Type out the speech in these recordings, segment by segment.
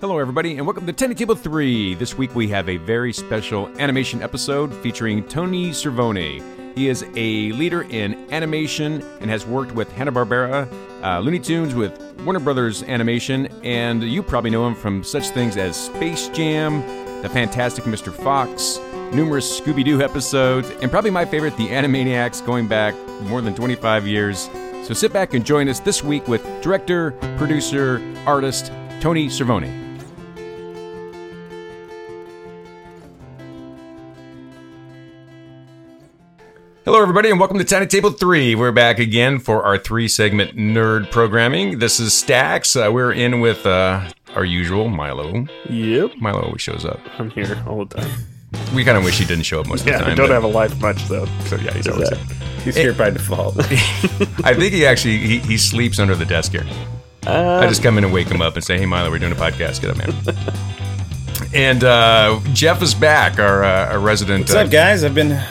Hello, everybody, and welcome to Tiny Table 3. This week we have a very special animation episode featuring Tony Cervone. He is a leader in animation and has worked with Hanna-Barbera, uh, Looney Tunes, with Warner Brothers Animation, and you probably know him from such things as Space Jam, The Fantastic Mr. Fox, numerous Scooby Doo episodes, and probably my favorite, The Animaniacs, going back more than 25 years. So sit back and join us this week with director, producer, artist Tony Cervone. Hello, everybody, and welcome to Tiny Table 3. We're back again for our three segment nerd programming. This is Stacks. Uh, we're in with uh, our usual Milo. Yep, Milo always shows up. I'm here all the time. We kind of wish he didn't show up most Yeah, of the time. I don't but- have a life much though. So, yeah, he's always that- here. He's here by default. I think he actually he, he sleeps under the desk here. I just come in and wake him up and say, "Hey, Milo, we're doing a podcast. Get up, man." and uh, Jeff is back, our, uh, our resident. What's up, guys? I've been a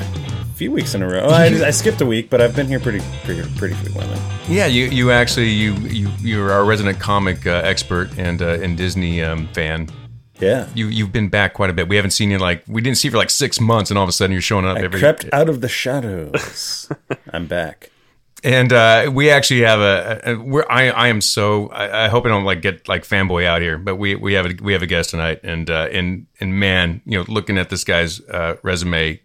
few weeks in a row. I, I skipped a week, but I've been here pretty pretty pretty frequently. Yeah, you you actually you you you're our resident comic uh, expert and uh, and Disney um, fan. Yeah, You you've been back quite a bit. We haven't seen you like we didn't see you for like six months, and all of a sudden you're showing up I every. crept out of the shadows. I'm back. And uh, we actually have a, a we're I I am so I, I hope I don't like get like fanboy out here, but we we have a we have a guest tonight, and uh, and and man, you know, looking at this guy's uh, resume,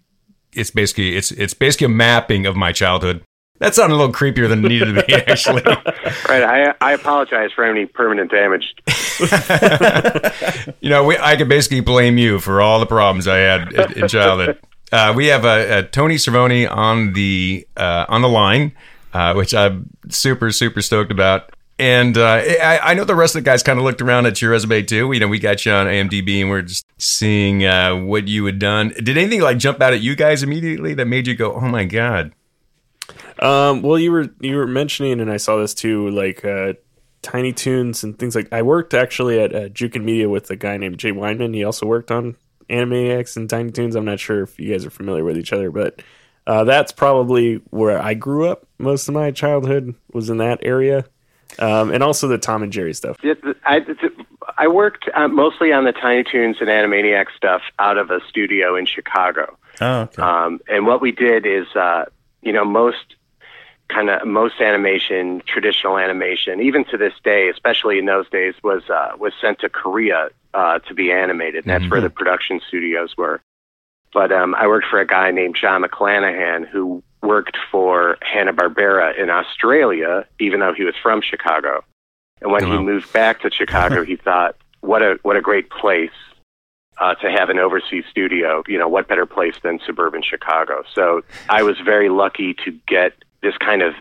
it's basically it's it's basically a mapping of my childhood. That sounded a little creepier than it needed to be, actually. Right. I I apologize for any permanent damage. you know, we, I could basically blame you for all the problems I had in, in childhood. Uh, we have uh, uh, Tony Cervone on the uh, on the line, uh, which I'm super super stoked about. And uh, I, I know the rest of the guys kind of looked around at your resume too. You know, we got you on IMDb, and we're just seeing uh, what you had done. Did anything like jump out at you guys immediately that made you go, "Oh my god"? Um, well, you were you were mentioning, and I saw this too, like uh, Tiny Toons and things like. I worked actually at uh, Juke and Media with a guy named Jay Weinman. He also worked on Animaniacs and Tiny Toons. I'm not sure if you guys are familiar with each other, but uh, that's probably where I grew up. Most of my childhood was in that area, um, and also the Tom and Jerry stuff. It- I, I worked uh, mostly on the Tiny Toons and Animaniac stuff out of a studio in Chicago. Oh, okay. Um, and what we did is, uh, you know, most kind of most animation, traditional animation, even to this day, especially in those days, was uh, was sent to Korea uh, to be animated. And that's where the production studios were. But um, I worked for a guy named John McClenahan who worked for Hanna Barbera in Australia, even though he was from Chicago. And when Wow. he moved back to Chicago, he thought, "What a what a great place uh, to have an overseas studio. You know, what better place than suburban Chicago? So I was very lucky to get this kind of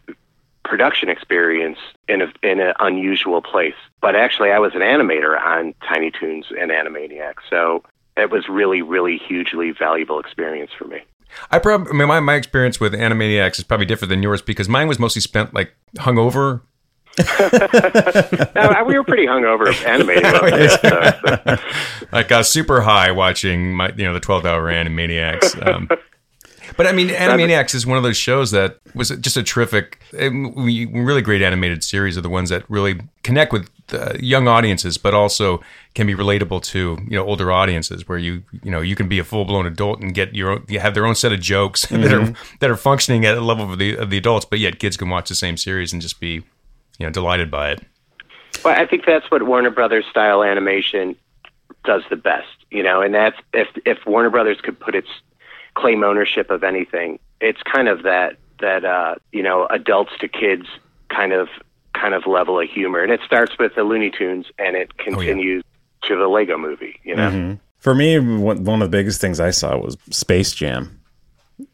production experience in a, in an unusual place. But actually, I was an animator on Tiny Toons and Animaniacs, so it was really, really hugely valuable experience for me. I probably, I mean, my, my experience with Animaniacs is probably different than yours because mine was mostly spent like hungover. Now, we were pretty hungover animating. most of it, so- so- like uh, super high watching my you know the 12 hour animaniacs um, but i mean animaniacs is one of those shows that was just a terrific eh, really great animated series of the ones that really connect with uh, young audiences but also can be relatable to you know older audiences where you you know you can be a full-blown adult and get your own you have their own set of jokes that are that are functioning at a level of the of the adults but yet kids can watch the same series and just be you know delighted by it. Well, I think that's what Warner Brothers style animation does the best, you know, and that's if if Warner Brothers could put its claim ownership of anything, it's kind of that that uh, you know adults to kids kind of kind of level of humor, and it starts with the Looney Tunes and it continues to the Lego Movie, you know. Mm-hmm. For me, one of the biggest things I saw was Space Jam.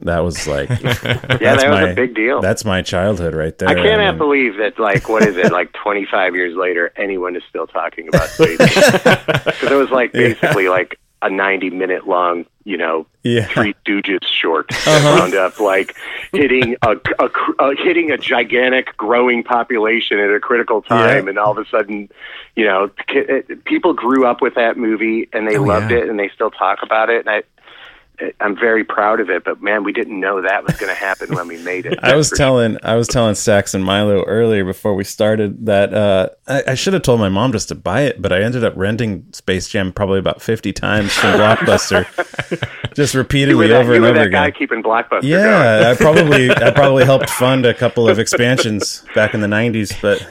That was like, Yeah, that was my, a big deal. That's my childhood right there. I cannot mean, believe that, like, what is it, like 25 years later, anyone is still talking about space. Jam. Because it was, like, basically like a 90 minute long, you know, Yeah. Three Stooges short that wound up, like, hitting a, a, cr- uh, hitting a gigantic growing population at a critical time. Yeah. And all of a sudden, you know, people grew up with that movie and they Oh, loved yeah. it and they still talk about it. And I, I'm very proud of it. But man, we didn't know that was going to happen when we made it. I was telling I was telling Stacks and Milo earlier before we started that uh, I, I should have told my mom just to buy it, but I ended up renting Space Jam probably about fifty times from Blockbuster, just repeatedly that, over and over that guy again. keeping Blockbuster. going. Yeah, I probably I probably helped fund a couple of expansions back in the '90s, but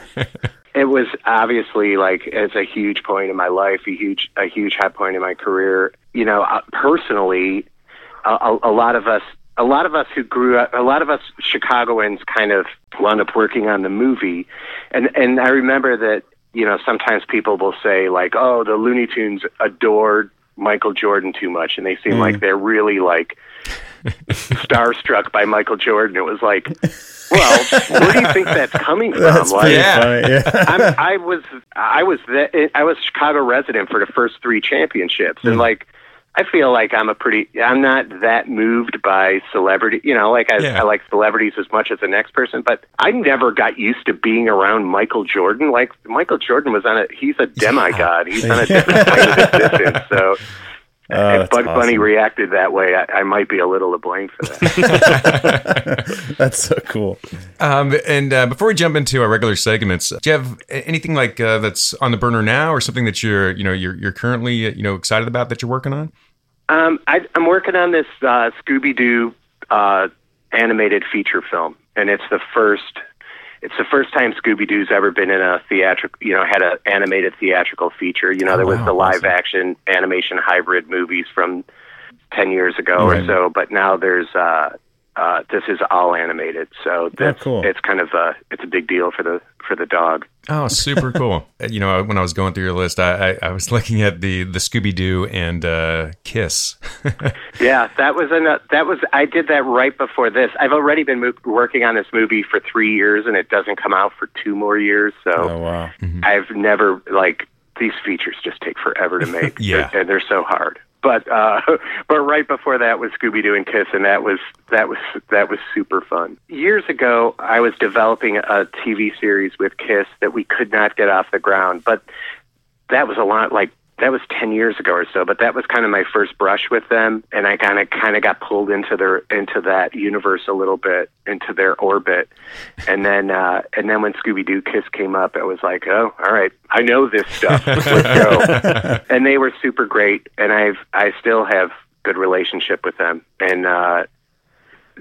it was obviously like it's a huge point in my life, a huge a huge high point in my career. You know, uh, personally, a, a, a lot of us. A lot of us who grew up, a lot of us Chicagoans kind of wound up working on the movie. And, and I remember that, you know, sometimes people will say like, oh, the Looney Tunes adored Michael Jordan too much. And they seem mm. like they're really like starstruck by Michael Jordan. It was like, well, where do you think that's coming from? that's like, Yeah. funny. Yeah. I'm, I was I was the, I was Chicago resident for the first three championships, and mm. like I feel like I'm a pretty I'm not that moved by celebrity. You know, like I, Yeah. I like celebrities as much as the next person, but I never got used to being around Michael Jordan. Like Michael Jordan was on a he's a demigod. He's on a different plane of existence. So. Oh, if that's Bugs Bunny reacted that way, I, I might be a little to blame for that. That's so cool. Um, and uh, before we jump into our regular segments, do you have anything like uh, that's on the burner now, or something that you're, you know, you're you're currently, uh, you know, excited about that you're working on? Um, I, I'm working on this uh, Scooby Doo uh, animated feature film, and it's the first. It's the first time Scooby Doo's ever been in a theatrical, you know, had an animated theatrical feature. You know, there was wow, the live action animation hybrid movies from ten years ago Right. or so, but now there's uh, uh, this is all animated. So that's cool. it's kind of a it's a big deal for the for the dog. Oh, super cool. Uh, you know, when I was going through your list, I, I, I was looking at the the Scooby Doo and uh, Kiss. Yeah, that was an, that was I did that right before this. I've already been mo- working on this movie for three years, and it doesn't come out for two more years. So Oh wow. I've never like these features just take forever to make. Yeah. They're- and they're so hard. But uh, but right before that was Scooby Doo and Kiss, and that was that was that was super fun. Years ago, I was developing a TV series with Kiss that we could not get off the ground, but that was a lot like that was 10 years ago or so but that was kind of my first brush with them and i kind of kind of got pulled into their into that universe a little bit into their orbit. And then uh and then when scooby doo kiss came up i was like oh all right i know this stuff. Let's go. And they were super great and i've i still have good relationship with them. And uh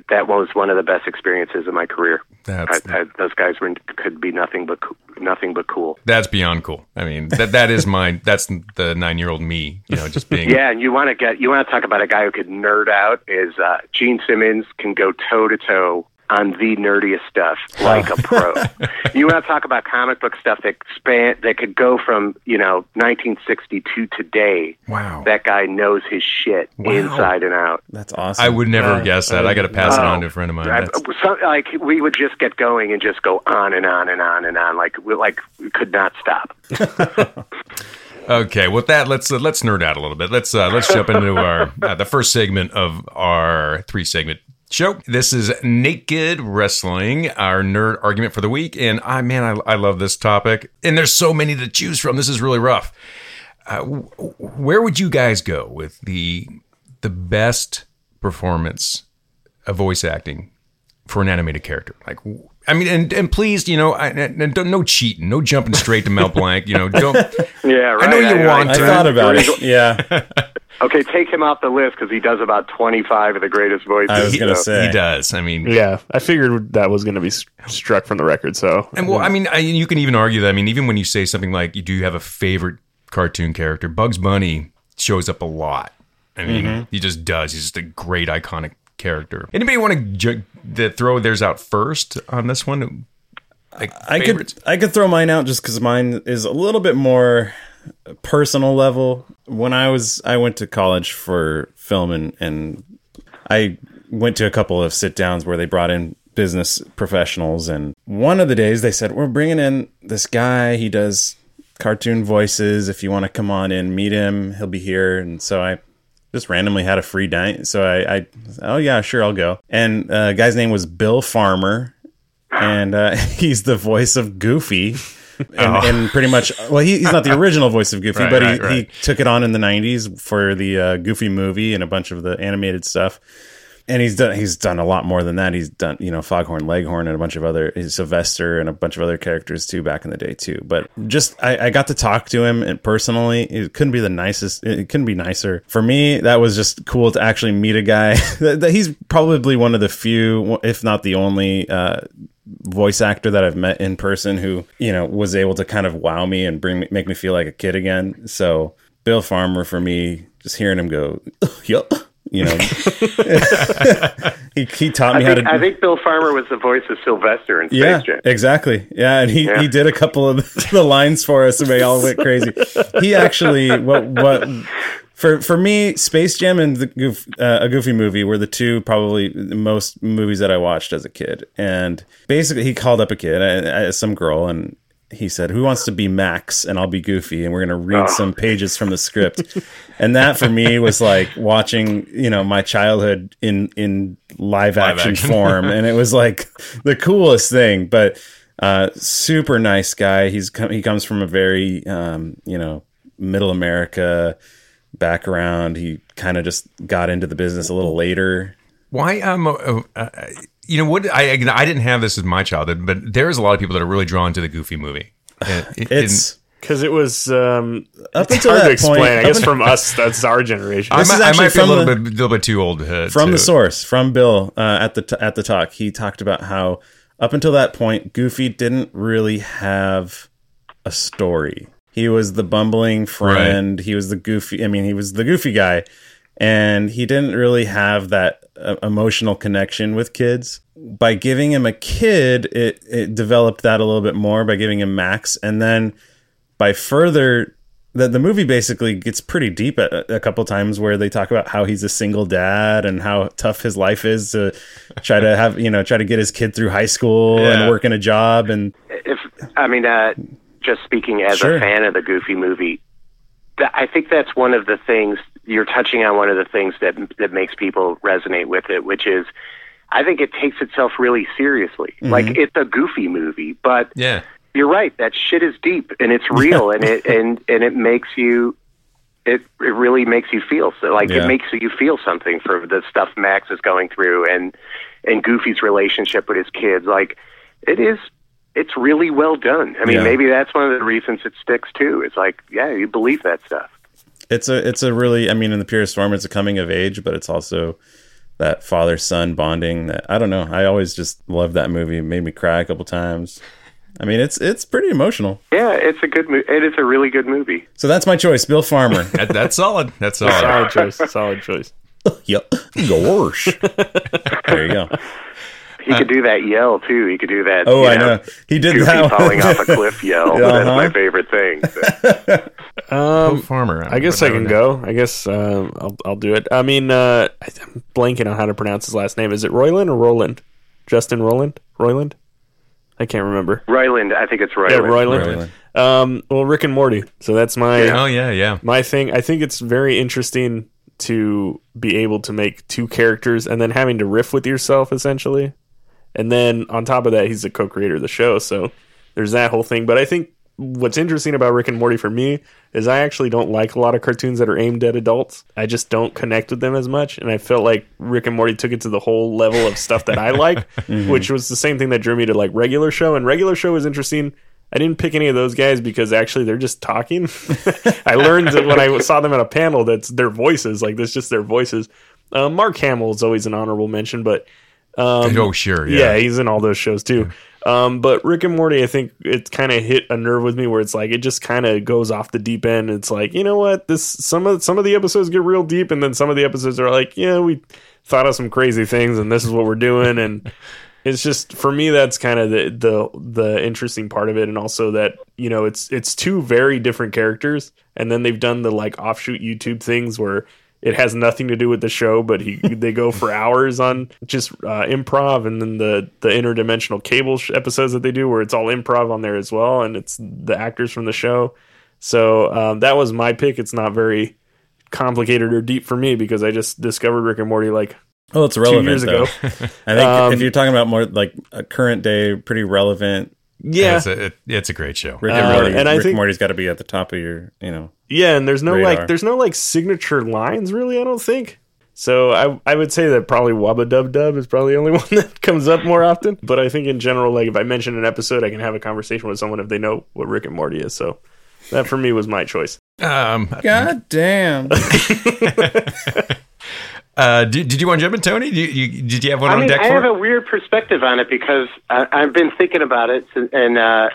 that was one of the best experiences of my career. That's I, I, those guys were could be nothing but nothing but cool. that's beyond cool. I mean, that that is my that's the nine year old me. You know, just being Yeah, and you want to get you want to talk about a guy who could nerd out is uh, Gene Simmons can go toe to toe on the nerdiest stuff like a pro. you want to talk about comic book stuff that span that could go from you know 1960 to today. Wow. that guy knows his shit Wow. inside and out. That's awesome. I would never have guessed that. I got to pass it Oh. on to a friend of mine. I- That's, so, like we would just get going and just go on and on and on and on like we like we could not stop. Okay, with that, let's uh, let's nerd out a little bit. Let's uh, let's jump into our uh, the first segment of our three segment show. This is naked wrestling, our nerd argument for the week, and I man, I, I love this topic. And there's so many to choose from. This is really rough. Uh, where would you guys go with the the best performance of voice acting for an animated character? Like, I mean, and and please, you know, I, and and don't, no cheating, no jumping straight to Mel Blanc. You know, don't. Yeah, right. I know you want I to. thought about it. Yeah, Okay, take him off the list because he does about 25 of the greatest voices. I was gonna so- say He does. I mean, Yeah, I figured that was going to be s- struck from the record. So and well, I mean, I, you can even argue that. I mean, even when you say something like you do you have a favorite cartoon character, Bugs Bunny shows up a lot. I mean, mm-hmm. he just does. He's just a great iconic character. Anybody want to ju- the, throw theirs out first on this one? Like I favorites? could I could throw mine out just because mine is a little bit more personal level. When I was I went to college for film and and I went to a couple of sit downs where they brought in business professionals. And one of the days they said we're bringing in this guy. He does cartoon voices. If you want to come on in meet him. He'll be here. And so I just randomly had a free night so I, I oh yeah sure I'll go. And uh, guy's name was Bill Farmer. And uh, he's the voice of Goofy and, and pretty much well he, he's not the original voice of Goofy, Right, but he, right, right. he took it on in the '90s for the uh, Goofy movie and a bunch of the animated stuff. And he's done he's done a lot more than that. He's done you know Foghorn Leghorn and a bunch of other Sylvester and a bunch of other characters too back in the day too. But just I, I got to talk to him and personally. It couldn't be the nicest. It couldn't be nicer for me. That was just cool to actually meet a guy that, that he's probably one of the few, if not the only. Uh, voice actor that I've met in person who, you know, was able to kind of wow me and bring me, make me feel like a kid again. So Bill Farmer for me, just hearing him go, yup, you know, he, he taught me I how think, to. I think Bill Farmer was the voice of Sylvester in Space yeah, Jam. exactly. Yeah, and he, Yeah. he did a couple of the lines for us, and we all went crazy. He actually what what for for me, Space Jam and the Goof, uh, a Goofy movie were the two probably most movies that I watched as a kid. And basically, he called up a kid, uh, uh, some girl, and he said, "Who wants to be Max?" And I'll be Goofy, and we're gonna read Oh. some pages from the script. and that for me was like watching, you know, my childhood in in live, action, action. form, and it was like the coolest thing. But uh, super nice guy. He's com- he comes from a very um, you know middle America background. He kind of just got into the business a little later. Why? Um, uh, uh, you know what? I I didn't have this as my childhood, but there's a lot of people that are really drawn to the Goofy movie. It- It's Because it was um, up it's until hard that to explain. point. I guess from us, that's our generation. I This might, is I actually might be a little the- bit, little bit too old uh, from to- the source from Bill uh, at the t- at the talk. He talked about how up until that point, Goofy didn't really have a story. He was the bumbling friend. He was the goofy. I mean, he was the goofy guy, and he didn't really have that emotional connection with kids. By giving him a kid, it it developed that a little bit more. By giving him Max, and then by further the, the movie basically gets pretty deep a, a couple times where they talk about how he's a single dad and how tough his life is to try to have you know try to get his kid through high school Yeah. and working a job and if I mean, uh, just speaking as Sure. a fan of the Goofy movie, I think that's one of the things you're touching on. One of the things that that makes people resonate with it, which is, I think it takes itself really seriously. Mm-hmm. Like it's a Goofy movie, but Yeah. you're right. That shit is deep and it's real, and it and and it makes you. It it really makes you feel so. Like Yeah. it makes you feel something for the stuff Max is going through, and and Goofy's relationship with his kids. Like it is. It's really well done. I mean, Yeah. maybe that's one of the reasons it sticks too. It's like, yeah, you believe that stuff. It's a it's a really I mean in the purest form it's a coming of age but it's also that father son bonding that I don't know I always just loved that movie it made me cry a couple times I mean it's it's pretty emotional Yeah, it's a good. movie. it is a really good movie. so that's my choice Bill Farmer That, that's solid. That's solid. solid choice. Solid choice. yep gosh there you go He could do that yell too. He could do that. oh I know he did Goofy that falling off a cliff yell. Uh-huh. That's my favorite thing. Um, Farmer. I guess I can go. I guess um, I'll I'll do it. I mean, uh, I'm blanking on how to pronounce his last name. Is it Royland or Roland? Justin Roland? Royland? I can't remember. Royland, I think it's Yeah, Royland. Royland. Roiland. Um, well, Rick and Morty. So that's my Oh yeah, yeah. my thing. I think it's very interesting to be able to make two characters and then having to riff with yourself essentially. And then on top of that, he's the co-creator of the show, so there's that whole thing. But I think what's interesting about Rick and Morty for me is I actually don't like a lot of cartoons that are aimed at adults. I just don't connect with them as much, and I felt like Rick and Morty took it to the whole level of stuff that I like, which was the same thing that drew me to like regular show. And regular show is interesting. I didn't pick any of those guys because actually they're just talking. I learned that when I saw them at a panel that's their voices, like that's just their voices. Uh, Mark Hamill is always an honorable mention, but um, oh sure. yeah. Yeah. he's in all those shows too. Um, but Rick and Morty, I think it kind of hit a nerve with me where it's like it just kind of goes off the deep end. It's like you know what, this some of some of the episodes get real deep, and then some of the episodes are like, yeah, we thought of some crazy things, and this is what we're doing, and it's just for me that's kind of the the the interesting part of it, and also that you know it's it's two very different characters, and then they've done the like offshoot YouTube things where it has nothing to do with the show, but he they go for hours on just uh, improv, and then the the interdimensional cable sh- episodes that they do, where it's all improv on there as well, and it's the actors from the show. So um, that was my pick. It's not very complicated or deep for me because I just discovered Rick and Morty like Well, it's relevant two years though. ago. I think Um, if you're talking about more like a current day, pretty relevant Yeah. it's a, it- it's a great show. Rick Uh, and Morty, and I Rick think- and Morty's got to be at the top of your, you know. Yeah, and there's no Radar. like there's no like signature lines really, I don't think. So I I would say that probably Wabba Dub Dub is probably the only one that comes up more often. But I think in general, like if I mention an episode, I can have a conversation with someone if they know what Rick and Morty is. So that for me was my choice. Um, God damn. uh, did, did you want to jump in, Tony? Did you, you, did you have one I on mean, deck I for have it? a weird perspective on it because I, I've been thinking about it, and uh,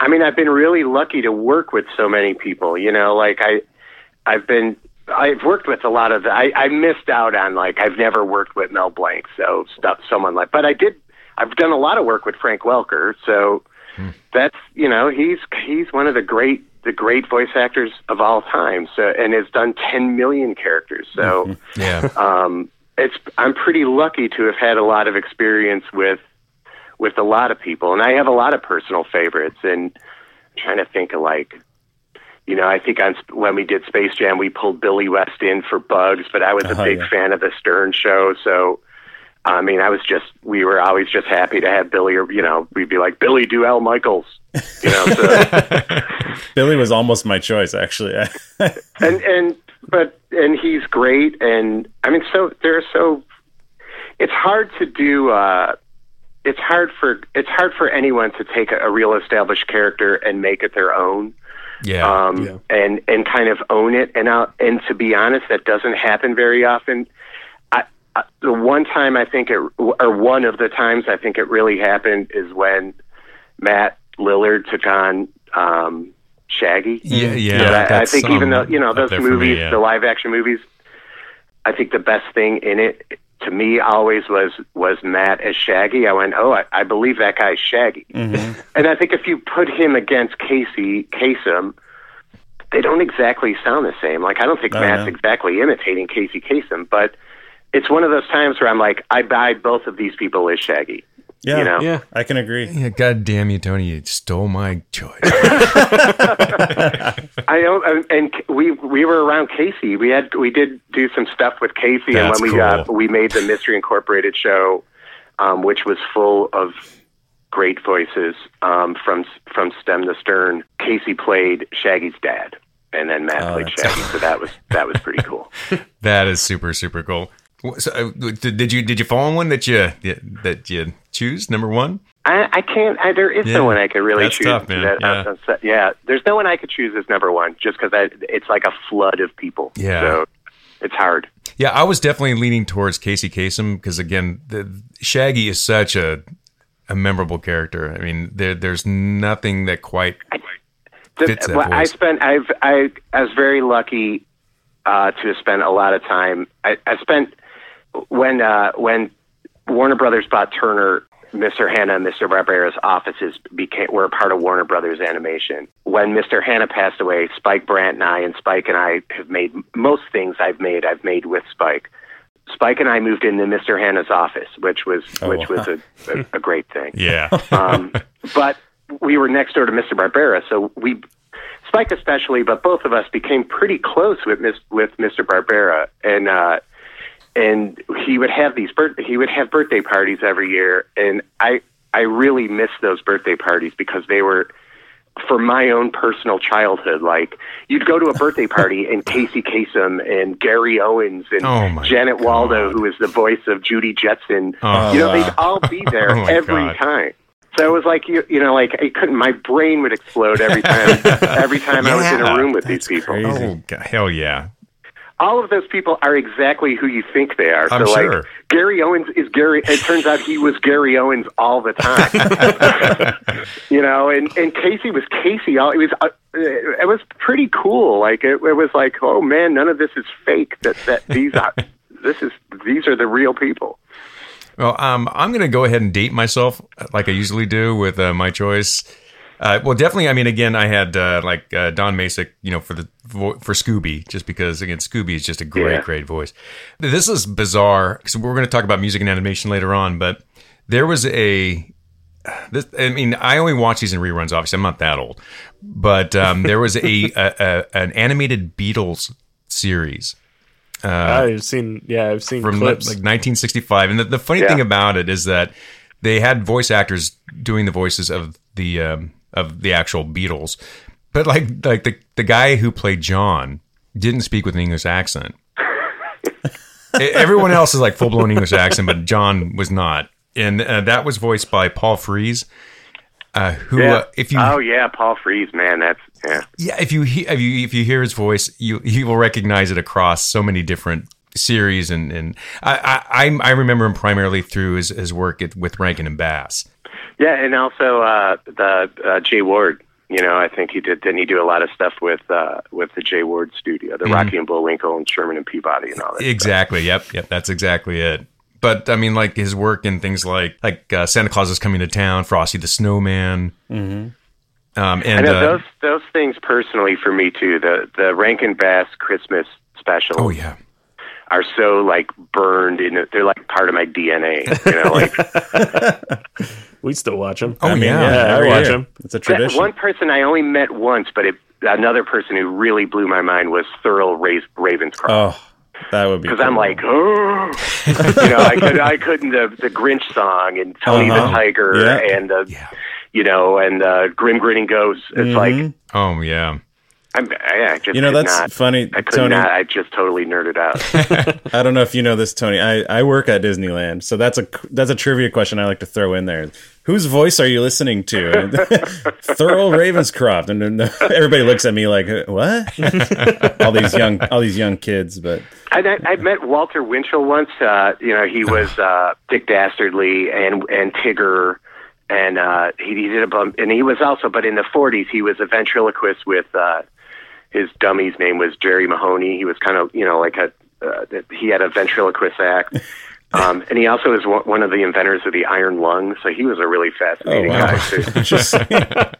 I mean, I've been really lucky to work with so many people. You know, like I, I've been, I've worked with a lot of. The, I, I missed out on like I've never worked with Mel Blanc, so stuff, someone like. But I did. I've done a lot of work with Frank Welker, so that's you know he's he's one of the great the great voice actors of all time. So and has done ten million characters. So Yeah. um, it's I'm pretty lucky to have had a lot of experience with with a lot of people, and I have a lot of personal favorites. And I'm trying to think of like, you know, I think on when we did Space Jam, we pulled Billy West in for Bugs, but I was a Oh, big yeah. fan of the Stern Show, so. I mean, I was just, we were always just happy to have Billy, or, you know, we'd be like, Billy, do Al Michaels, you know, so, Billy was almost my choice, actually. and and but and he's great and i mean so there's so it's hard to do uh it's hard for it's hard for anyone to take a, a real established character and make it their own Yeah. um Yeah. and and kind of own it and uh, and to be honest that doesn't happen very often I, I the one time i think it or one of the times i think it really happened is when matt lillard took on um shaggy yeah. Yeah. but I, I that's, think even though you know those there for me, movies, yeah. the live action movies, I think the best thing in it to me always was was Matt as Shaggy. I went, oh, I, I believe that guy's Shaggy, Mm-hmm. and I think if you put him against Casey Kasem, they don't exactly sound the same. Like I don't think Oh, Matt's no. exactly imitating Casey Kasem, but it's one of those times where I'm like, I buy both of these people as Shaggy. Yeah, You know? Yeah. I can agree. Yeah, God damn you, Tony! You stole my choice. I know, and- and we we were around Casey. We had we did do some stuff with Casey, That's and when we uh, cool. we made the Mystery Incorporated show, um, which was full of great voices um, from from stem to stern. Casey played Shaggy's dad, and then Matt Oh, played Shaggy. So that was that was pretty cool. that is super super cool. So, uh, did you did you fall on one that you that you choose number one? I, I can't. I, there is Yeah, no one I could really that's choose. tough, man. That, Yeah. uh, yeah, there's no one I could choose as number one, just because it's like a flood of people. Yeah. so it's hard. Yeah, I was definitely leaning towards Casey Kasem because again, the, Shaggy is such a a memorable character. I mean, there there's nothing that quite The- fits that well, I spent. I've. I, I was very lucky uh, to spend a lot of time. I, I spent when uh, when Warner Brothers bought Turner. Mr. Hanna and Mr. Barbera's offices became were a part of Warner Brothers Animation. When Mr. Hanna passed away, Spike Brandt and I and Spike and I have made most things I've made. I've made with Spike. Spike and I moved into Mr. Hanna's office, which was Oh, which was a, a, a great thing yeah. um, but we were next door to Mr. Barbera, so we, Spike especially, but both of us became pretty close with Miss, with Mr. Barbera, and uh, and he would have these birth he would have birthday parties every year, and I I really miss those birthday parties because they were. For my own personal childhood, like you'd go to a birthday party and Casey Kasem and Gary Owens and Oh, my Janet Waldo, God. who was the voice of Judy Jetson, Oh, you know, they'd all be there Oh, every God. time. So it was like you, you know, like I couldn't. My brain would explode every time. every time I was in a room with these people. crazy. Oh hell yeah! All of those people are exactly who you think they are. I'm so like sure. Gary Owens is Gary. It turns out he was Gary Owens all the time. you know, and and Casey was Casey. All it was. Uh, it was pretty cool. Like it, it was like, oh man, none of this is fake. That that these are. This is these are the real people. Well, um, I'm going to go ahead and date myself like I usually do with uh, my choice. Uh, well, definitely. I mean, again, I had uh, like uh, Don Messick, you know, for the for Scooby, just because again, Scooby is just a great, Yeah. great voice. This is bizarre because we're going to talk about music and animation later on, but there was a. This, I mean, I only watch these in reruns. Obviously, I'm not that old, but um, there was a, a, a an animated Beatles series I've seen, yeah, I've seen from clips. like 1965. And the, the funny Yeah. thing about it is that they had voice actors doing the voices of the um, of the actual Beatles, but like like the the guy who played John didn't speak with an English accent. Everyone else is like full blown English accent, but John was not, and uh, that was voiced by Paul Frees. Uh, who, Yeah. uh, if you oh yeah, Paul Frees, man, that's yeah. yeah, if you he- if you if you hear his voice, you you will recognize it across so many different series, and and I I I remember him primarily through his, his work at, with Rankin and Bass. Yeah, and also uh, the uh, Jay Ward. You know, I think he did. Didn't he do a lot of stuff with uh, with the Jay Ward studio, the Rocky and Bullwinkle and Sherman and Peabody and all that. Exactly. Yep. Yep. That's exactly it. But I mean, like his work in things like like uh, Santa Claus is coming to town, Frosty the Snowman. Mm-hmm. Um, I and know uh, those those things personally for me too. The the Rankin Bass Christmas special. oh yeah, are so like burned in. They're like part of my DNA. You know, like We still watch them. Oh, yeah. I watch year. them. It's a that tradition. one person I only met once, but it, another person who really blew my mind was Thurl Ra- Ravenscroft. Oh, that would be. because I'm like, oh, you know, I could, I couldn't the the Grinch song and Tony Uh-huh. the Tiger Yeah. and uh, you know, and uh, Grim Grinning Ghosts. It's like oh yeah. I'm, I, I just You know, that's not, funny, I Tony. not. I just totally nerded out. I don't know if you know this, Tony. I, I work at Disneyland, so that's a that's a trivia question I like to throw in there. Whose voice are you listening to? And Thurl Ravenscroft, and then everybody looks at me like, "What?" all these young all these young kids, but I, I, I met Walter Winchell once. Uh, you know, he was uh, Dick Dastardly and and Tigger, and uh, he, he did a bump. And he was also, but in the '40s, he was a ventriloquist with uh, his dummy's name was Jerry Mahoney. He was kind of, you know, like a uh, he had a ventriloquist act. Um, and he also is one one of the inventors of the iron lung, so he was a really fascinating Oh, wow. guy too. just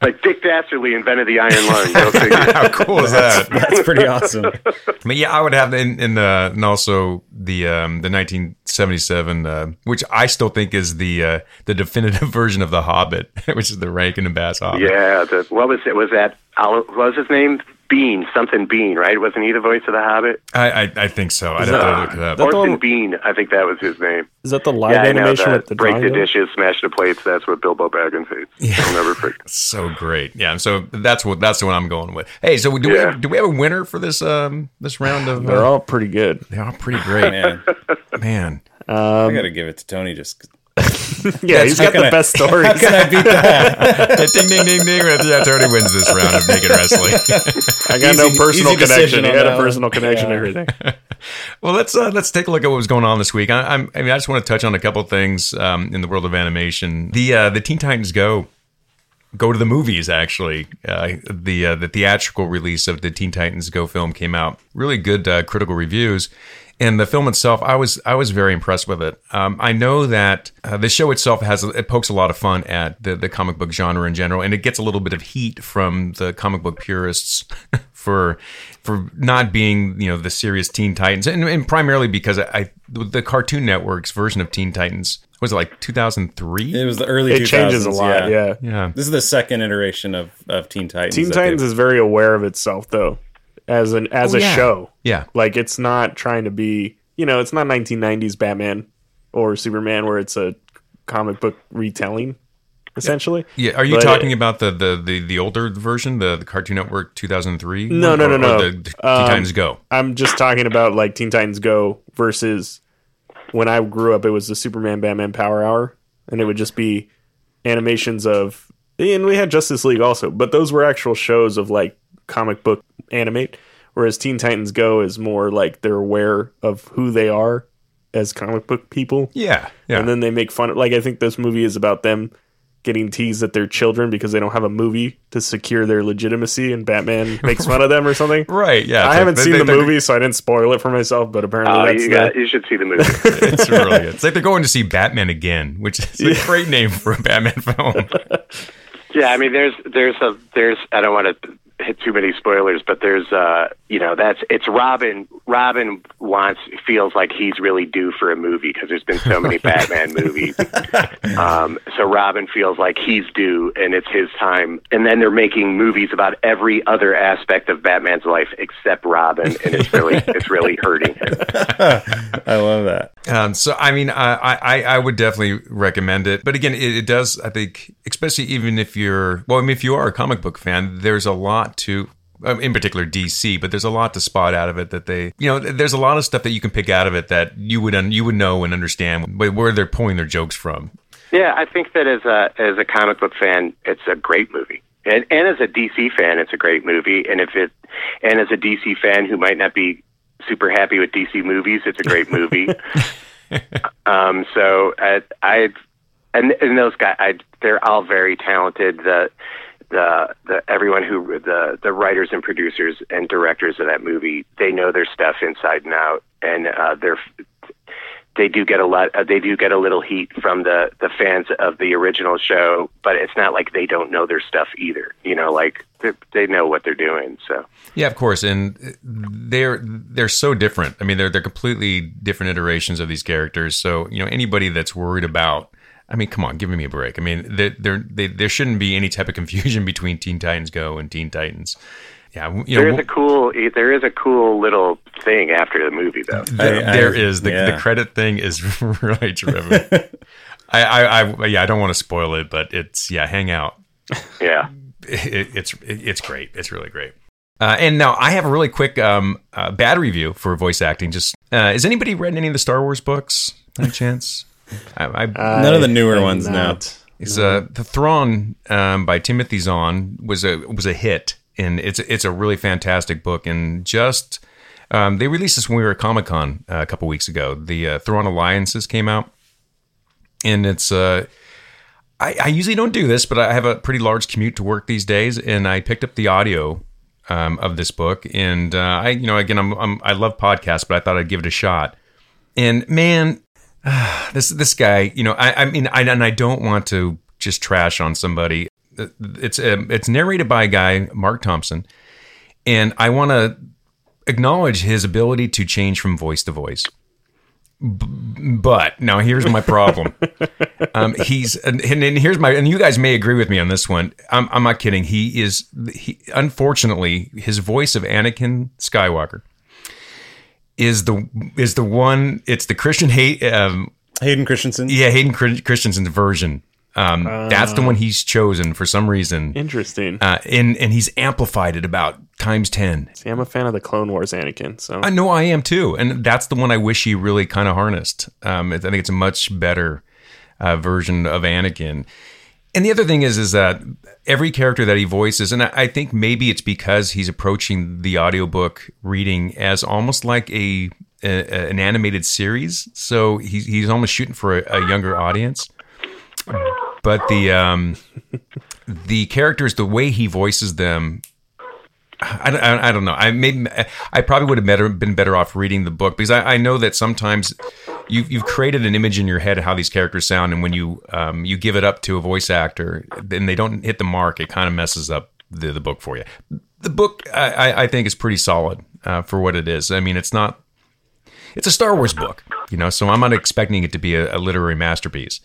like Dick Dastardly invented the iron lung. Go figure. How cool is that? that's pretty awesome. But yeah, I would have in, in the and also the um, the 1977, uh, which I still think is the uh, the definitive version of the Hobbit, which is the Rankin and Bass Hobbit. Yeah, the, what was it? Was that what was his name? Bean, something Bean, right? Wasn't he the voice of the Hobbit? I, I I think so. I'd have to look it up. That- Orson one- Bean, I think that was his name. Is that the live yeah, I know. animation The, with the break the drawing? dishes, smash the plates. That's what Bilbo Baggins hates. I'll never forget. so great. Yeah. So that's what that's the one I'm going with. Hey, so do we have, do we have a winner for this um this round of? They're Uh, all pretty good. they are all pretty great, Man, man. I got to give it to Tony. Just Yeah, he's got the I- best story. how can I beat that? ding ding ding ding. Yeah, Tony wins this round of naked wrestling. I got no personal connection. He had a personal connection. and Everything. Well, let's uh, let's take a look at what was going on this week. I, I'm, I mean, I just want to touch on a couple things um, in the world of animation. The uh, the Teen Titans Go go to the movies. Actually, uh, the uh, the theatrical release of the Teen Titans Go film came out. Really good uh, critical reviews. And the film itself, I was I was very impressed with it. Um, I know that uh, the show itself has it pokes a lot of fun at the, the comic book genre in general, and it gets a little bit of heat from the comic book purists for for not being you know the serious Teen Titans, and, and primarily because I, I the Cartoon Network's version of Teen Titans was it like 2003? It was the early. It 2000s, changes a lot. Yeah. yeah, This is the second iteration of, of Teen Titans. Teen Titans is very aware of itself though, as an as Oh, a yeah. show. yeah. Like it's not trying to be, you know, it's not 1990s Batman or Superman where it's a comic book retelling, essentially. Yeah, are you But- talking about the, the, the, the older version, the, the Cartoon Network 2003? No, one, no, or- no, or no. The, the Teen Um, Titans Go. I'm just talking about like Teen Titans Go versus when I grew up, it was the Superman Batman Power Hour, and it would just be animations of, and we had Justice League also, but those were actual shows of like comic book animate. Whereas Teen Titans Go is more like they're aware of who they are as comic book people, Yeah, yeah. and then they make fun. Of, like I think this movie is about them getting teased at their children because they don't have a movie to secure their legitimacy, and Batman makes fun of them or something. right, yeah. I haven't they- seen they- the they're- movie, so I didn't spoil it for myself. But apparently, Oh, that's you the, got, you should see the movie. It's really good. It's like they're going to see Batman again, which is a great name for a Batman film. Yeah, I mean, there's there's a there's I don't want to hit too many spoilers, but there's uh you know that's it's Robin. Robin wants feels like he's really due for a movie because there's been so many Batman movies. Um, so Robin feels like he's due and it's his time. And then they're making movies about every other aspect of Batman's life except Robin, and it's really it's really hurting him. I love that. Um, so I mean, I, I I would definitely recommend it. But again, it, it does. I think, especially even if you're well, I mean, if you are a comic book fan, there's a lot to. Um, In particular, DC, but there's a lot to spot out of it that they, you know, there's a lot of stuff that you can pick out of it that you would un, you would know and understand where where they're pulling their jokes from. Yeah, I think that as a as a comic book fan, it's a great movie, and and as a DC fan, it's a great movie. And if it and as a DC fan who might not be super happy with DC movies, it's a great movie. um, so I, I and and those guys, I, they're all very talented. The the the everyone who the the writers and producers and directors of that movie, they know their stuff inside and out, and uh, they're they do get a lot. Uh, they do get a little heat from the the fans of the original show, but it's not like they don't know their stuff either. You know, like they they know what they're doing. So Yeah, of course, and they're they're so different. I mean, they're they're completely different iterations of these characters. So you know, anybody that's worried about, I mean, come on, give me a break. I mean, there there they, there shouldn't be any type of confusion between Teen Titans Go and Teen Titans. Yeah, you know, there is a cool there is a cool little thing after the movie though. there, I- I- there is the, yeah. the credit thing is really terrific. I, I, I yeah, I don't want to spoil it, but it's yeah, hang out. Yeah. it, it's it, it's great. It's really great. Uh, and now I have a really quick um, uh, bad review for voice acting. Just uh, has anybody read any of the Star Wars books? By any chance? I, I, None of the newer am ones now. not. it's uh, the Thrawn um, by Timothy Zahn was a was a hit, and it's it's a really fantastic book. And just um, they released this when we were at Comic Con uh, a couple weeks ago. The uh, Thrawn Alliances came out, and it's uh, I, I usually don't do this, but I have a pretty large commute to work these days, and I picked up the audio um, of this book, and uh, I you know again I'm, I'm I love podcasts, but I thought I'd give it a shot. And man, this this guy, you know, I, I mean, I, and I don't want to just trash on somebody. It's um, it's narrated by a guy, Marc Thompson, and I want to acknowledge his ability to change from voice to voice. B- But now here's my problem. um, he's and, and here's my and you guys may agree with me on this one. I'm, I'm not kidding. He is he, unfortunately his voice of Anakin Skywalker is the is the one. It's the Christian hate. Um, Hayden Christensen. yeah, Hayden Chri- Christensen's version. Um, that's the one he's chosen for some reason. Interesting. Uh, and and he's amplified it about times ten. See, I'm a fan of the Clone Wars Anakin, so I know I am too, and that's the one I wish he really kind of harnessed. Um, I think it's a much better uh, version of Anakin. And the other thing is, is that every character that he voices, and I, think maybe it's because he's approaching the audiobook reading as almost like a, a an animated series. So he's he's almost shooting for a, a younger audience. But the um, the characters, the way he voices them, I, I, I don't know. I maybe I probably would have better, been better off reading the book because I, I know that sometimes you, you've created an image in your head of how these characters sound, and when you um, you give it up to a voice actor and they don't hit the mark, it kind of messes up the, the book for you. The book I, I- think is pretty solid uh, for what it is. I mean, it's not. It's a Star Wars book, you know, so I'm not expecting it to be a, a literary masterpiece,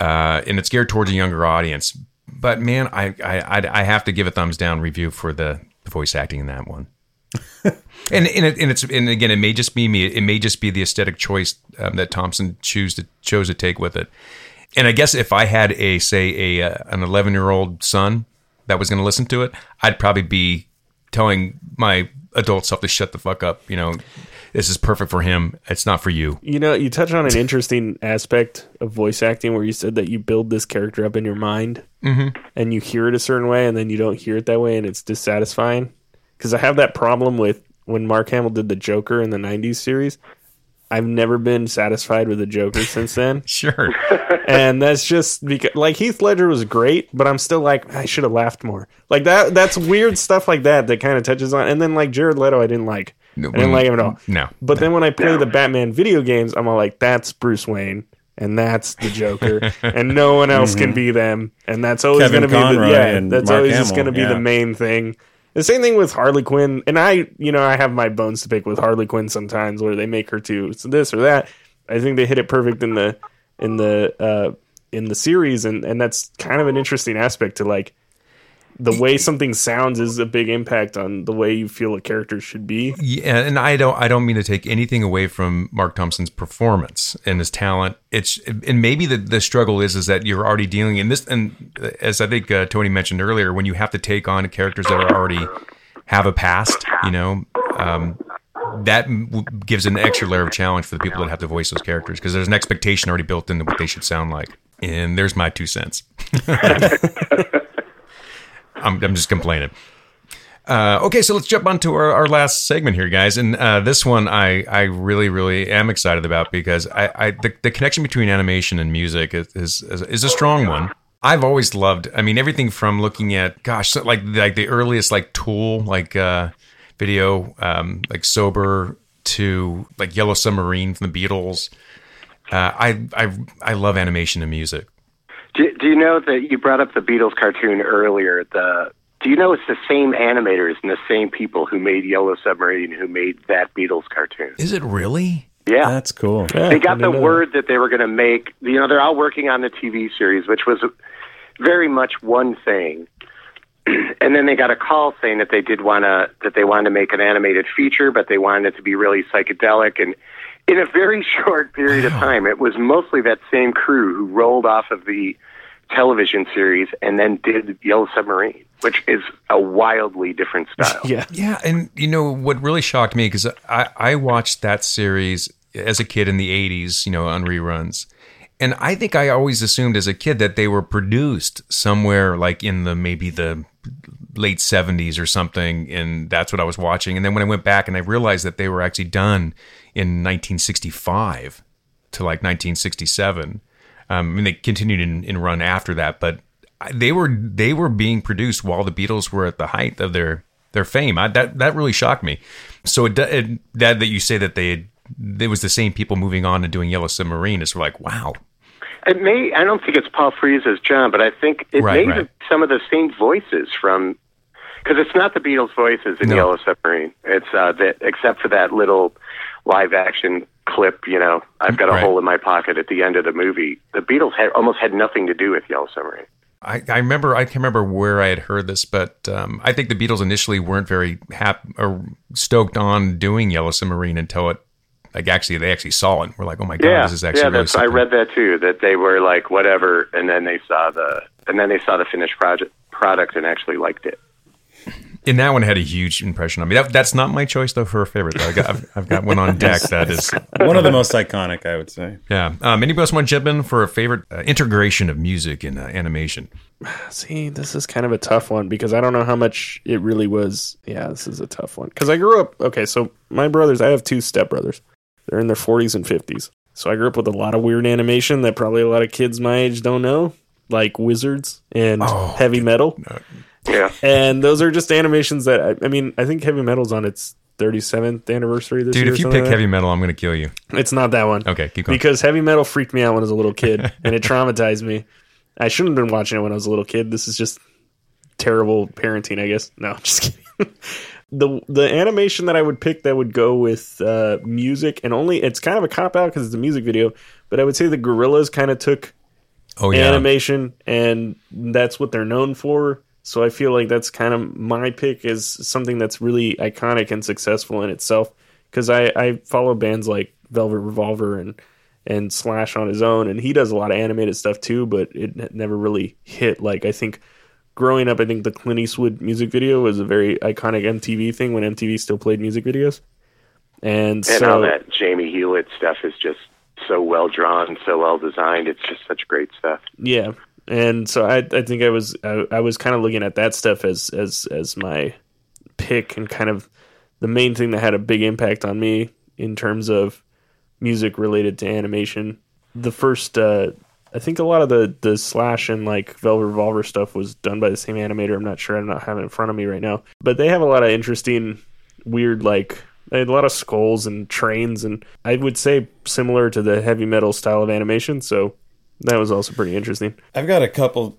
uh, and it's geared towards a younger audience. But man, I, I I have to give a thumbs down review for the, the voice acting in that one. and and, it, and it's and again, it may just be me. It may just be the aesthetic choice um, that Thompson choose to chose to take with it. And I guess if I had a say a uh, an 11 year old son that was going to listen to it, I'd probably be telling my adult self to shut the fuck up. You know, this is perfect for him. It's not for you. you know, you touch on an interesting aspect of voice acting where you said that you build this character up in your mind, mm-hmm. and you hear it a certain way, and then you don't hear it that way, and it's dissatisfying. Because I have that problem with when Mark Hamill did the Joker in the '90s series. I've never been satisfied with the Joker since then. Sure. and that's just because like Heath Ledger was great, but I'm still like I should have laughed more. Like that that's weird stuff like that that kind of touches on. And then like Jared Leto, I didn't like. I didn't like him at all. No. But then when I play the Batman video games, I'm all like, that's Bruce Wayne. And that's the Joker, and no one else can be them, and that's always going to be the yeah. That's Mark always just going to be yeah. the main thing. The same thing with Harley Quinn, and I, you know, I have my bones to pick with Harley Quinn sometimes, where they make her to this or that. I think they hit it perfect in the in the uh, in the series, and and that's kind of an interesting aspect to like the way something sounds is a big impact on the way you feel a character should be. Yeah, and I don't I don't mean to take anything away from Marc Thompson's performance and his talent. It's and maybe the the struggle is is that you're already dealing in this and as I think uh, Tony mentioned earlier, when you have to take on characters that are already have a past, you know, um, that w- gives an extra layer of challenge for the people that have to voice those characters because there's an expectation already built into what they should sound like. And there's my two cents. I'm, I'm just complaining. Uh, okay, so let's jump on to our, our last segment here, guys. And uh, this one I, I really, really am excited about because I, I the, the connection between animation and music is, is, is a strong one. I've always loved. I mean, everything from looking at, gosh, like like the earliest like Tool like uh, video, um, like Sober to like Yellow Submarine from the Beatles. Uh, I I I love animation and music. Do, do you know that you brought up the Beatles cartoon earlier? The do you know it's the same animators and the same people who made Yellow Submarine who made that Beatles cartoon? Is it really? Yeah, That's cool. Yeah, they got the word that they were going to make. You know, they're all working on the TV series, which was very much one thing. and then they got a call saying that they did want to that they wanted to make an animated feature, but they wanted it to be really psychedelic. And in a very short period of time, it was mostly that same crew who rolled off of the television series and then did Yellow Submarine, which is a wildly different style. Yeah. Yeah, and you know what really shocked me because I I watched that series as a kid in the '80s, you know, on reruns, and I think I always assumed as a kid that they were produced somewhere like in the maybe the late '70s or something, and that's what I was watching. And then when I went back and I realized that they were actually done in 1965 to like 1967. Um, I mean, they continued in, in run after that, but they were they were being produced while the Beatles were at the height of their their fame. I, that that really shocked me. So it, it, that that you say that they had, it was the same people moving on and doing Yellow Submarine is like wow. It may. I don't think it's Paul Frees as John, but I think it Right, may right. be some of the same voices from. Because it's not the Beatles' voices in No. Yellow Submarine. It's uh, that except for that little live action clip. You know, I've got a Right. hole in my pocket at the end of the movie. The Beatles had almost had nothing to do with Yellow Submarine. I, I remember I can't remember where I had heard this, but um, I think the Beatles initially weren't very hap- or stoked on doing Yellow Submarine until it like actually they actually saw it. and We're like, oh my god, yeah, this is actually yeah. really I read that too. That they were like whatever, and then they saw the and then they saw the finished project product and actually liked it. And that one had a huge impression on me. That, that's not my choice though for a favorite. Though. I got, I've, I've got one on deck that is One of the most iconic, I would say. yeah. Um, anybody else want to jump in for a favorite uh, integration of music and uh, animation? See, this is kind of a tough one because I don't know how much it really was. Yeah, this is a tough one because I grew up. Okay, so my brothers, I have two stepbrothers. They're in their 40s and 50s. So I grew up with a lot of weird animation that probably a lot of kids my age don't know, like wizards and Oh, heavy metal. Yeah. And those are just animations that I, I mean, I think heavy metal's on its 37th anniversary this Dude, year. Dude, if you pick like heavy metal, I'm going to kill you. it's not that one. Okay, keep going. Because heavy metal freaked me out when I was a little kid, and it traumatized me. I shouldn't have been watching it when I was a little kid. This is just terrible parenting, I guess. No, just kidding. the The animation that I would pick that would go with uh, music, and only it's kind of a cop out because it's a music video, but I would say the Gorillaz kind of took oh yeah, animation, and that's what they're known for. So I feel like that's kind of my pick is something that's really iconic and successful in itself. Because I, I follow bands like Velvet Revolver and and Slash on his own, and he does a lot of animated stuff too, but it never really hit. Like I think growing up, I think the Clint Eastwood music video was a very iconic MTV thing when MTV still played music videos. And, And so all that Jamie Hewlett stuff is just so well drawn, so well designed. It's just such great stuff. Yeah, and so I I think I was I, I was kind of looking at that stuff as as as my pick and kind of the main thing that had a big impact on me in terms of music related to animation. The first uh I think a lot of the the slash and like Velvet Revolver stuff was done by the same animator. I'm not sure. I'm not having it in front of me right now, but they have a lot of interesting, weird like they had a lot of skulls and trains, and I would say similar to the heavy metal style of animation. So that was also pretty interesting. I've got a couple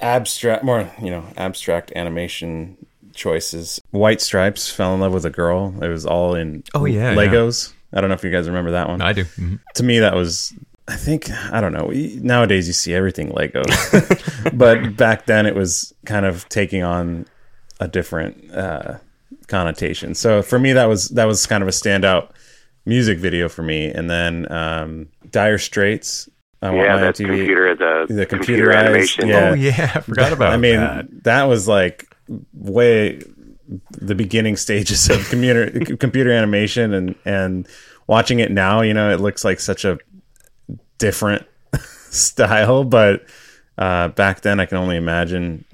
abstract, more you know, abstract animation choices. White Stripes fell in love with a girl. It was all in Oh, yeah, Legos. I don't know if you guys remember that one. I do. Mhm. to me, that was I think I don't know. Nowadays, you see everything Lego, but back then it was kind of taking on a different uh, connotation. So for me, that was that was kind of a standout music video for me. And then um, Dire Straits. I Want yeah, My that's MTV. computer the, the computer computerized- animation. yeah. Oh yeah, I forgot about. That. I mean, that. that was like way the beginning stages of computer computer animation, and and watching it now, you know, it looks like such a different style. But uh, back then, I can only imagine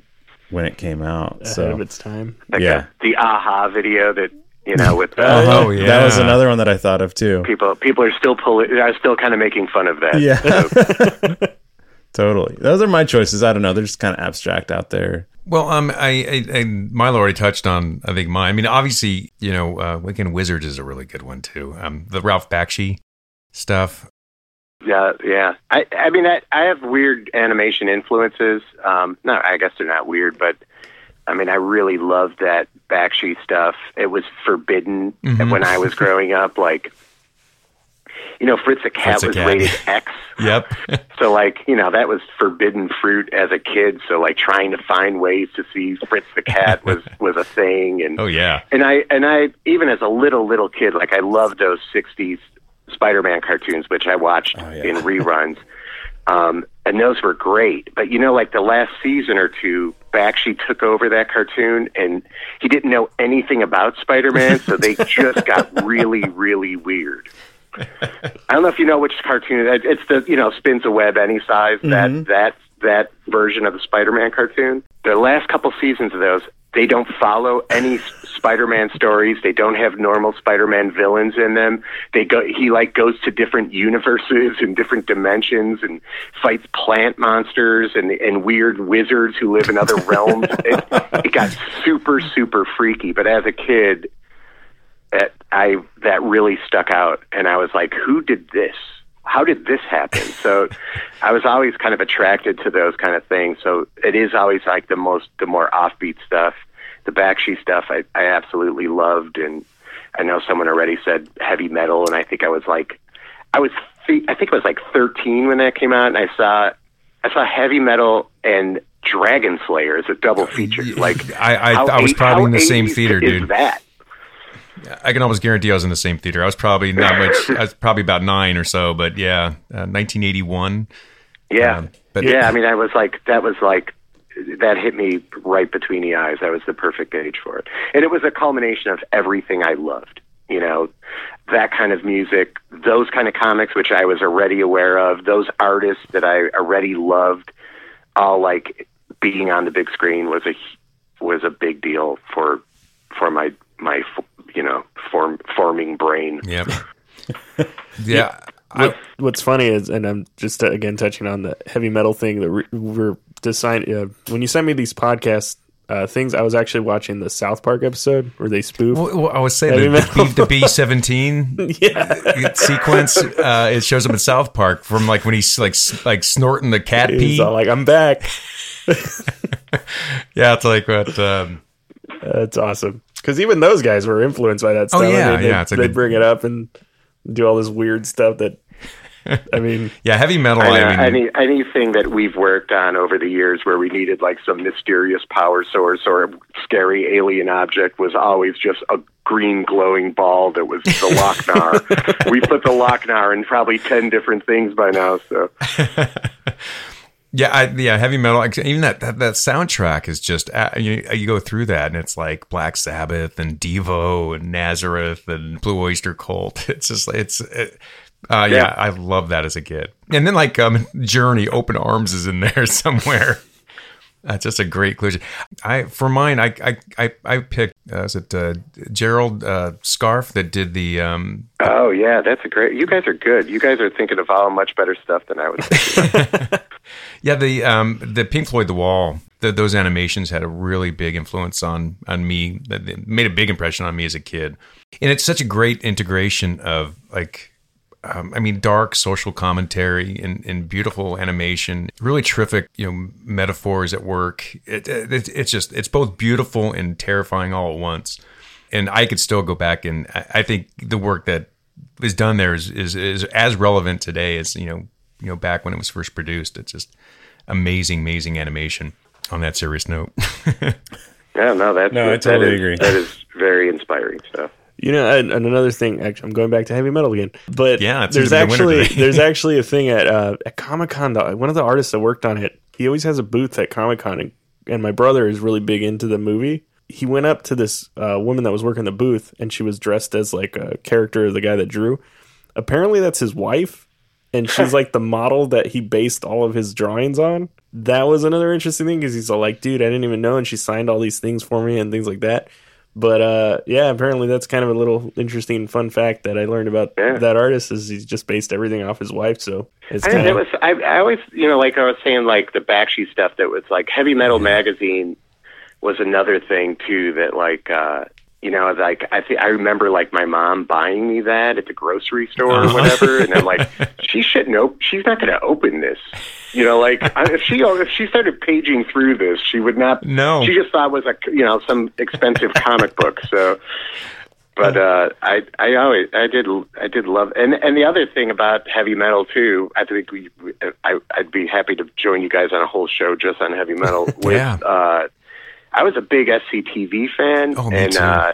when it came out. ahead So of its time. Like Yeah. the, the a-ha video that you know with the, Uh-huh. Oh, yeah. that was another one that I thought of too. people people are still pulling are still kind of making fun of that. Yeah, totally. Those are my choices. I don't know. They're just kind of abstract out there. Well, um, I, I, I Milo already touched on, I think mine. I mean, obviously, you know, uh, Weekend Wizards is a really good one too. Um, the Ralph Bakshi stuff. Yeah, yeah. I, I mean, I, I have weird animation influences. Um, no, I guess they're not weird, but I mean, I really loved that Bakshi stuff. It was forbidden Mhm. when I was growing up. Like, you know, Fritz the Cat Fritz was rated X. Yep. So, like, you know, that was forbidden fruit as a kid. So, like, trying to find ways to see Fritz the Cat was was a thing. And oh yeah. and I and I even as a little little kid, like I loved those '60s Spider-Man cartoons, which I watched Oh, yeah. in reruns, um, and those were great. But you know, like the last season or two, Bakshi took over that cartoon, and he didn't know anything about Spider-Man, so they just got really, really weird. I don't know if you know which cartoon it's the you know spins a web any size that mm-hmm. that that version of the Spider-Man cartoon. The last couple seasons of those, they don't follow any Spider-Man stories. They don't have normal Spider-Man villains in them. They go he like goes to different universes and different dimensions and fights plant monsters and and weird wizards who live in other realms. It, it got super super freaky. But as a kid, that I that really stuck out, and I was like, "Who did this? How did this happen?" So, I was always kind of attracted to those kind of things. So it is always like the most the more offbeat stuff, the Bakshi stuff. I I absolutely loved, and I know someone already said heavy metal, and I think I was like, I was th- I think I was like 13 when that came out, and I saw I saw heavy metal and Dragon Slayer as a double uh, feature. Like I, I, I was probably in the same theater, dude. That I can almost guarantee I was in the same theater. I was probably not much. I was probably about nine or so, but yeah, uh, 1981. Yeah. Um, but- yeah, I mean, I was like, that was like, that hit me right between the eyes. That was the perfect age for it. And it was a culmination of everything I loved. You know, that kind of music, those kind of comics, which I was already aware of, those artists that I already loved, all like being on the big screen was a was a big deal for for my my you know form forming brain. Yep. yeah. I, What, what's funny is, and I'm just uh, again touching on the heavy metal thing that re- we're deciding. Uh, when you send me these podcast uh, things, I was actually watching the South Park episode where they spoof. well, well, I was saying Heavy the, metal. the, B, the B17 yeah, sequence. Uh, it shows up in South Park from like when he's like s- like snorting the cat pee. he's all like, "I'm back." yeah, it's like what. Um, That's awesome because even those guys were influenced by that stuff. Oh, stuff. yeah, they, yeah, it's a they good- bring it up and do all this weird stuff that. I mean, yeah, heavy metal. I I mean, any anything that we've worked on over the years where we needed like some mysterious power source or a scary alien object was always just a green glowing ball that was the Loc-Nar. we put the Loc-Nar in probably ten different things by now. So Yeah, I, yeah, heavy metal. Even that, that that soundtrack is just uh, you, you go through that and it's like Black Sabbath and Devo and Nazareth and Blue Oyster Cult. It's just it's it, uh, yeah. Yeah. I love that as a kid. And then like um, Journey, Open Arms is in there somewhere. That's just a great conclusion. I for mine, I I I, I picked uh, is it uh, Gerald uh, Scarfe that did the um, Oh yeah, that's a great. You guys are good. You guys are thinking of all much better stuff than I was. Yeah, the um the Pink Floyd The Wall. The, those animations had a really big influence on on me. That made a big impression on me as a kid, and it's such a great integration of like. Um, I mean, dark social commentary and, and beautiful animation, really terrific, you know, metaphors at work. It, it, it's just, it's both beautiful and terrifying all at once. And I could still go back and I, I think the work that is done there is, is, is as relevant today as, you know, you know back when it was first produced. It's just amazing, amazing animation. On that serious note, Yeah, no, that's No, I that totally is- agree. That is very inspiring stuff. You know, and, and another thing. Actually, I'm going back to heavy metal again. But Yeah, there's seems to be the winner actually there's actually a thing at uh, at Comic Con. One of the artists that worked on it, he always has a booth at Comic Con, and, and my brother is really big into the movie. He went up to this uh, woman that was working the booth, and she was dressed as like a character of the guy that drew. Apparently, that's his wife, and she's like the model that he based all of his drawings on. That was another interesting thing because he's all like, "Dude, I didn't even know," and she signed all these things for me and things like that. But uh, yeah, apparently that's kind of a little interesting fun fact that I learned about Yeah. that artist is he's just based everything off his wife. So it's I, kind it of was. I, I always, you know, like I was saying, like the Bakshi stuff that was like heavy metal magazine was another thing too. That like, uh, you know, like I think I remember like my mom buying me that at the grocery store or whatever, and I'm like, she shouldn't open. She's not going to open this. You know, like I- if she if she started paging through this, she would not. No. she just thought it was a you know some expensive comic book. So but uh, I I always I did I did love and and the other thing about heavy metal too I think we I I'd be happy to join you guys on a whole show just on heavy metal with Yeah. uh I was a big SCTV fan Oh, me and too. uh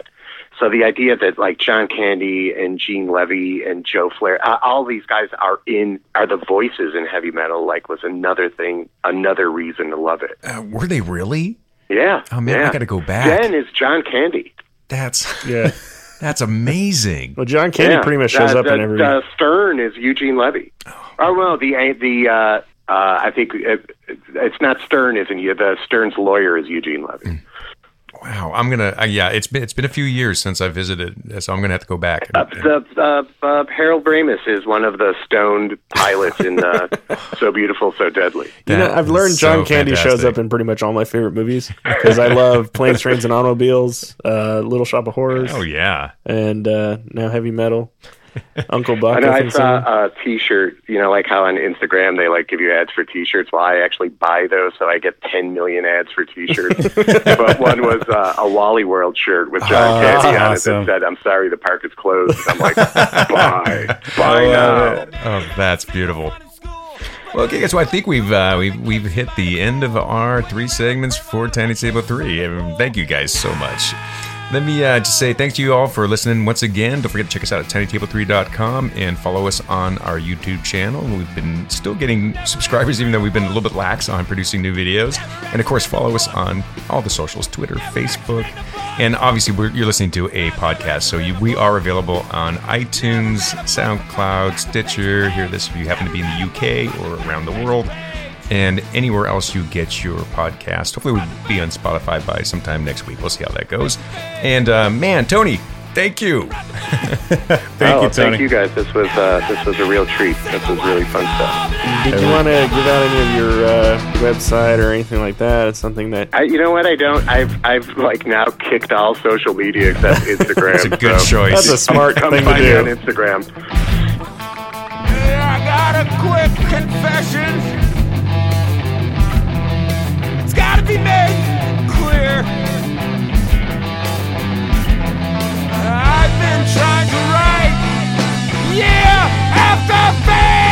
so the idea that like John Candy and Gene Levy and Joe Flaherty uh, all these guys are in are the voices in heavy metal like was another thing another reason to love it uh, were they really? yeah Oh, man, I gotta go back. Den is John Candy That's yeah. that's amazing. Well, John Candy pretty much shows uh, up the, in every. The Stern is Eugene Levy. Oh, well, the the uh, uh, I think it, it's not Stern, isn't you? The Stern's lawyer is Eugene Levy. Wow, I'm gonna. Uh, yeah, it's been it's been a few years since I visited, so I'm gonna have to go back. Uh, the, uh, uh, Harold Ramis is one of the stoned pilots in uh, So Beautiful, So Deadly. you know, I've learned John so Candy shows up in pretty much all my favorite movies because I love Planes, Trains, and Automobiles, uh, Little Shop of Horrors, Oh yeah, and uh, now Heavy Metal. Uncle Buck. I know I saw a T-shirt. You know, like how on Instagram they like give you ads for T-shirts. Well, I actually buy those, so I get 10 million ads for T-shirts. but one was uh, a Wally World shirt with John Oh, Candy on it that said, "I'm sorry, the park is closed." And I'm like, buy, buy now. it. oh that's beautiful. Well, okay, guys. So I think we've uh, we've we've hit the end of our three segments for Tiny Table Three. Thank you guys so much. Let me uh, just say thanks to you all for listening once again. Don't forget to check us out at tinytable3.com and follow us on our YouTube channel. We've been still getting subscribers, even though we've been a little bit lax on producing new videos. And of course, follow us on all the socials Twitter, Facebook, and obviously, you're listening to a podcast. So you, we are available on iTunes, SoundCloud, Stitcher. Hear this if you happen to be in the UK or around the world and anywhere else you get your podcast. Hopefully, we'll be on Spotify by sometime next week. We'll see how that goes. And uh, man, Tony, thank you. Thank oh, you, Tony. thank you guys. This was uh, this was a real treat. This was really fun stuff. Did you want to give out any of your uh, website or anything like that? It's something that I, you know what? I don't. I've I've like now kicked all social media except Instagram. It's a good so choice. that's a smart Come thing to find me on do. Instagram. I got a quick confession. Be made clear. I've been trying to write year after failing